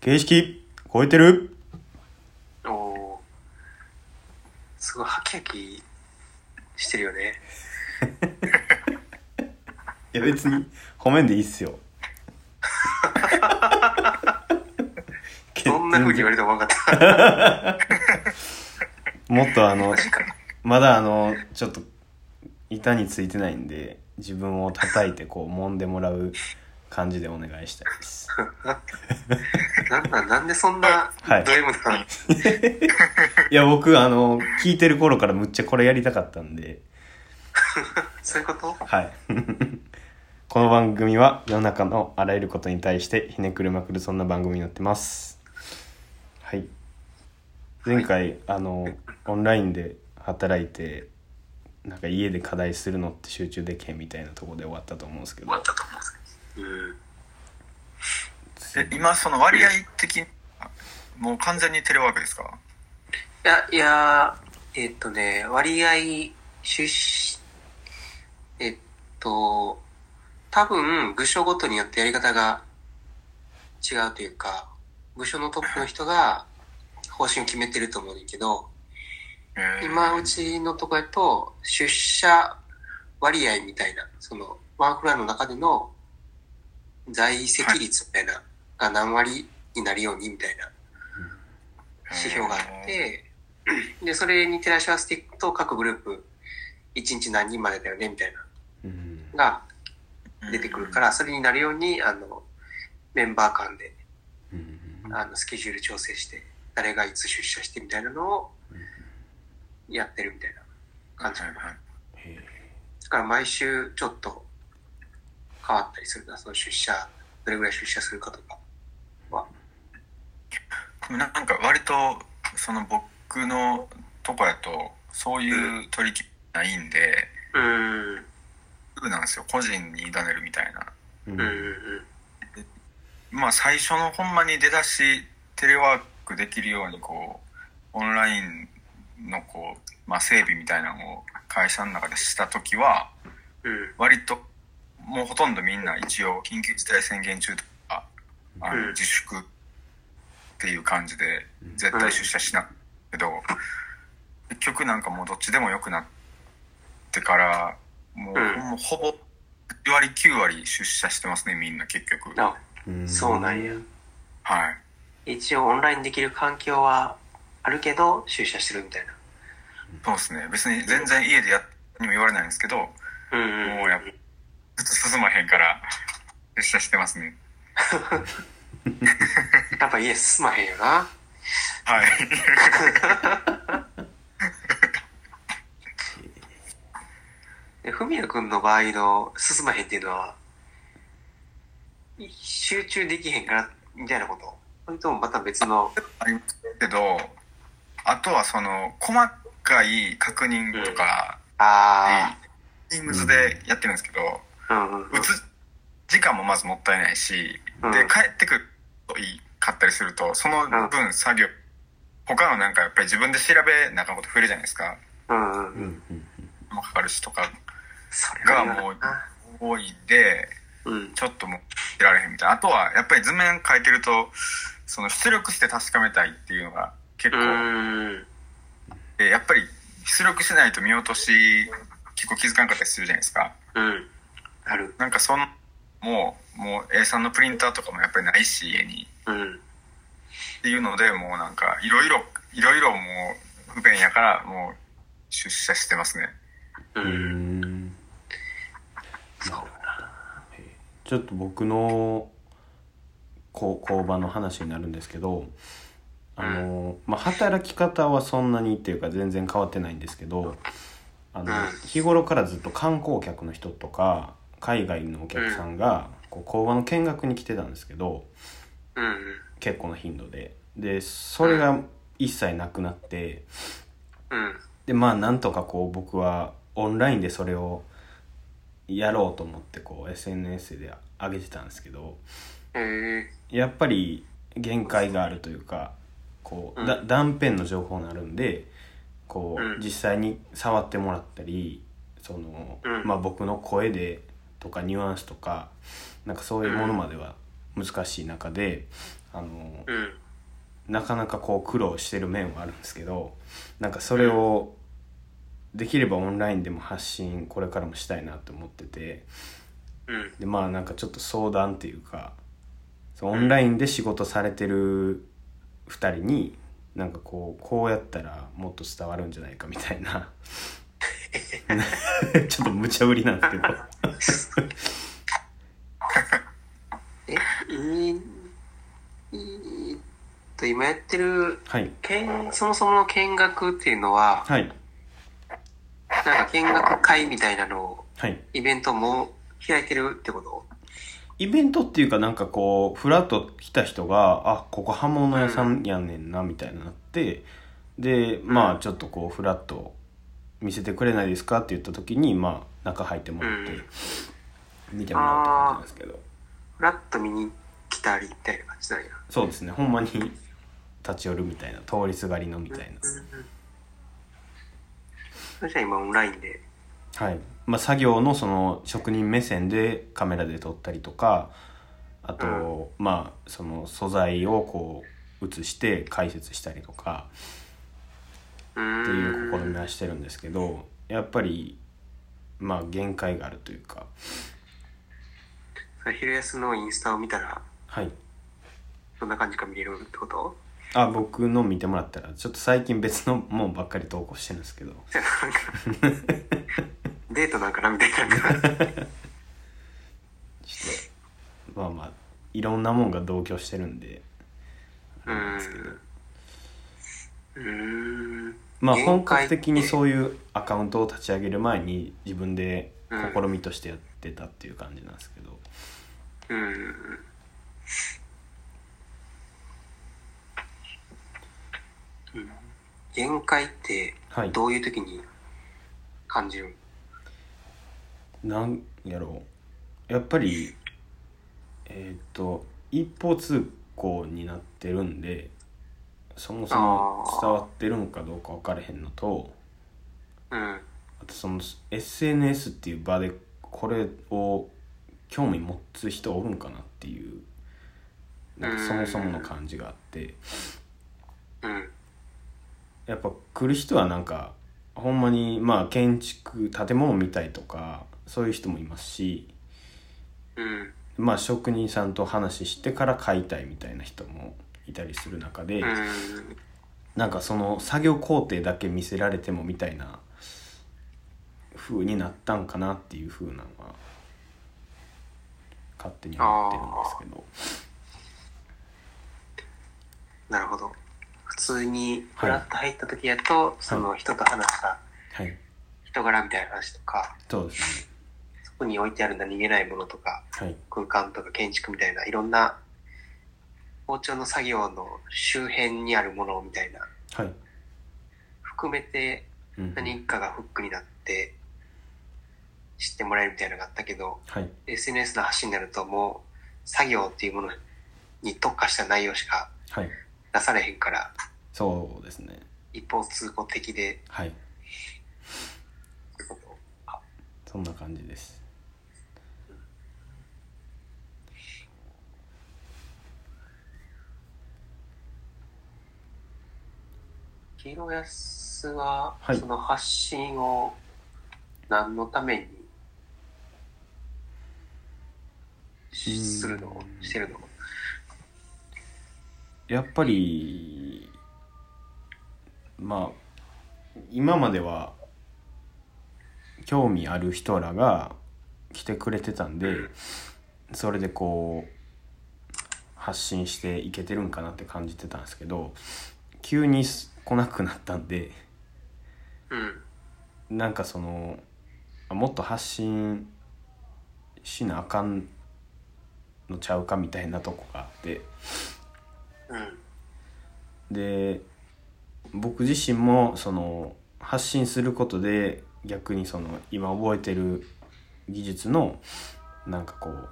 形式超えてる？おおー。すごいハキハキしてるよね。いや別に褒めんでいいっすよ。そんな風に言われても分かった。もっとあのまだあのちょっと板についてないんで自分を叩いてこう揉んでもらう感じでお願いしたいです。なんなんなんでそんなはい。ド M なの、いや僕あの聞いてる頃からむっちゃこれやりたかったんで。そういうこと？はい。この番組は世の中のあらゆることに対してひねくれまくるそんな番組になってます。はい。前回、あのオンラインで働いてなんか家で課題するのって集中できへんみたいなところで終わったと思うんですけど。終わったと思うんですけど。うんえ今その割合的にもう完全にテレワークですか？いや、いや、えっとね、割合、出資、えっと、多分、部署ごとによってやり方が違うというか、部署のトップの人が方針を決めてると思うんだけど、えー。今うちのとこやと、出社割合みたいな、その、ワンフロアの中での在籍率みたいな、が何割になるようにみたいな指標があって、で、それに照らし合わせていくと、各グループ、1日何人までだよね、みたいうん。な、が出てくるから、それになるように、あの、メンバー間で、うん。あの、スケジュール調整して、誰がいつ出社してみたいなのを、やってるみたいな感じ。かな。だから毎週ちょっと変わったりするな、その出社、どれぐらい出社するかとかは。なんか割とその僕のとこやとそういう取り決めないんで、うーん。そうなんですよ個人に委ねるみたいなーうんうんまあ最初のほんまに出だしテレワークできるようにこうオンラインのこう、まあ、整備みたいなのを会社の中でした時は。割ともうほとんどみんな一応緊急事態宣言中とかあうんの自粛っていう感じで絶対出社しなけど結局なんかもうどっちでもよくなってからもううんほぼ8割9割出社してますねみんな結局あ、うんそうなんや。はい一応オンラインできる環境はあるけど、出社してるみたいな。そうですね別に全然家でやっにも言われないんですけどうんうん。もうやっずっと進まへんから出社してますね。やっぱ家進まへんよな。はい。で、ふみやくんの場合の進まへんっていうのは、集中できへんから、みたいなこと？それともまた別の、ありますけどあとはその細かい確認とか、あ Teams でやってるんですけど、あ、うんうんうん。打つ時間もまずもったいないし、うん。で帰ってくるといいかったりするとその分作業、他のなんかやっぱり自分で調べなあかんこと増えるじゃないですか。もかかるしとか。がはもうな多いんでうん。ちょっともう出られへんみたいな。あとはやっぱり図面書いてるとその出力して確かめたいっていうのが結う構。でやっぱり出力しないと見落とし結構気づかなかったりするじゃないですか。うん。ある。なんかそんもうもう A3 のプリンターとかもやっぱりないし家にうん。っていうのでもうなんかいろいろいろいろもう不便やからもう出社してますねう。うんんそうだな。ちょっと僕のこう工場の話になるんですけどあの、まあ、働き方はそんなにっていうか全然変わってないんですけどあのうん日頃からずっと観光客の人とか海外のお客さんがこう工場の見学に来てたんですけどうんうん。結構な頻度ででそれが一切なくなってうん。でまあなんとかこう僕はオンラインでそれをやろうと思ってこう SNS で上げてたんですけどへえ。やっぱり限界があるというかこう、だうん断片の情報になるんでこう、うん実際に触ってもらったりその、うんまあ、僕の声でとかニュアンスとかなんかそういうものまでは難しい中で、あのうん。なかなかこう苦労してる面はあるんですけどなんかそれをできればオンラインでも発信これからもしたいなと思っててうん。でまあなんかちょっと相談っていうかオンラインで仕事されてる2人になんかこうこうやったらもっと伝わるんじゃないかみたいな ちょっと無茶ぶりなんですけど。え、いい、と、今やってる、はい。見、そもそもの見学っていうのは、はい。なんか見学会みたいなのを、はい。イベントも開いてるってこと？イベントっていうかなんかこうフラッと来た人があここ刃物屋さんやねんなみたいになってでまあちょっとこうフラッと見せてくれないですかって言った時にまあ中入ってもらって見てもらうって感じなんですけど。フラッと見に来たりみたいな感じなんや。そうですね。ほんまに立ち寄るみたいな通りすがりのみたいな。それじゃあ今オンラインで。はい。まあ作業のその職人目線でカメラで撮ったりとかあと、まあその素材をこう映して解説したりとか。っていう試みはしてるんですけどやっぱりまあ限界があるというか。昼休のインスタを見たら、はい。どんな感じか見れるってこと？あ僕の見てもらったらちょっと最近別のもんばっかり投稿してるんですけど。デートなんかなみたいな。ちょっとまあまあいろんなもんが同居してるんであれなんですけど。まあ限本格的にそういうアカウントを立ち上げる前に自分で試みとしてやってたっていう感じなんですけど、うん。うん。限界ってはい。どういう時に感じる、なんやろう。やっぱりえっ、と一方通行になってるんでそもそも伝わってるんかどうか分からへんのとうん、あとその SNS っていう場でこれを興味持つ人おるんかなっていうなんかそもそもの感じがあって。うん、やっぱ来る人はなんかほんまにまあ建築建物見たいとかそういう人もいますしうん、まあ職人さんと話してから買いたいみたいな人もいたりする中で、うん、なんかその作業工程だけ見せられてもみたいな風になったんかなっていう風なのは勝手に思ってるんですけど。なるほど。普通にフラッと入った時やと、その人と話したはい。人柄みたいな話とか、そうですね。そこに置いてある何気ないものとか、はい。空間とか建築みたいないろんな包丁の作業の周辺にあるものみたいな。はい、含めてうん、何かがフックになって知ってもらえるみたいなのがあったけどはい。SNS の発信になるともう作業っていうものに特化した内容しかはい。出されへんからそうですね。一方通行的で。はい。そんな感じです黄色安は、はい。その発信を何のためにしするのしてるのやっぱりまあ今までは興味ある人らが来てくれてたんでそれでこう発信していけてるんかなって感じてたんですけど急に来なくなったんでうん。なんかそのあもっと発信しなあかんのちゃうかみたいなとこがあって。うん。で僕自身もその発信することで逆にその今覚えてる技術のなんかこう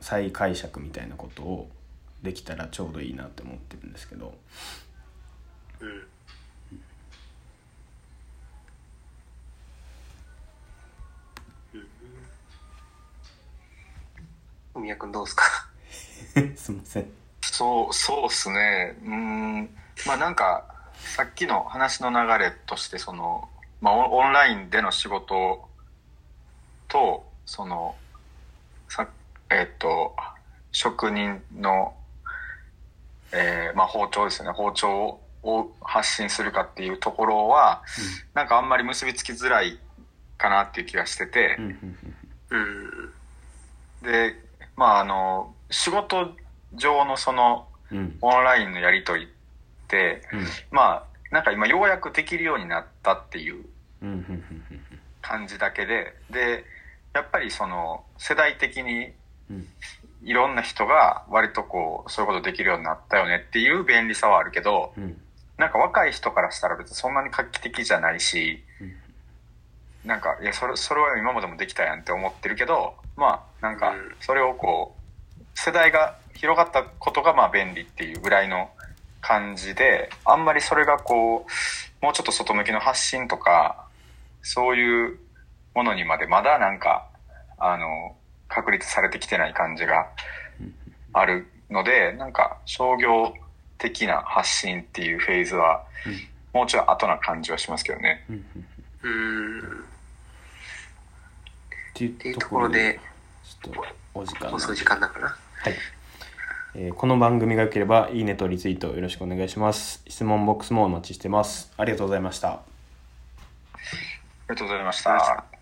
再解釈みたいなことをできたらちょうどいいなって思ってるんですけど。うん宮君どうですか？すいません。そうそうっすね。うん。まあなんかさっきの話の流れとしてその、まあ、オンラインでの仕事とそのさえっと職人の、えーまあ、包丁ですよね。包丁を発信するかっていうところは、なんかあんまり結びつきづらいかなっていう気がしてて、うんうん。うん。でまああの仕事上のそのうん。うんオンラインのやり取りってうん。まあなんか今ようやくできるようになったっていううんうんうん感じだけででやっぱりその世代的にうん。いろんな人が割とこうそういうことできるようになったよねっていう便利さはあるけどうん。なんか若い人からしたら別にそんなに画期的じゃないしなんかいやそれそれは今までもできたやんって思ってるけどまあなんかうんそれをこう世代が広がったことがまあ便利っていうぐらいの感じであんまりそれがこうもうちょっと外向きの発信とかそういうものにまでまだなんかあの確立されてきてない感じがあるのでなんか商業的な発信っていうフェーズはもうちょい後な感じはしますけどね。うん。っていうところで、ちょっとお時間時間だから。はい、えーこの番組が良ければいいねとリツイートよろしくお願いします。質問ボックスもお待ちしてます。ありがとうございました。ありがとうございました。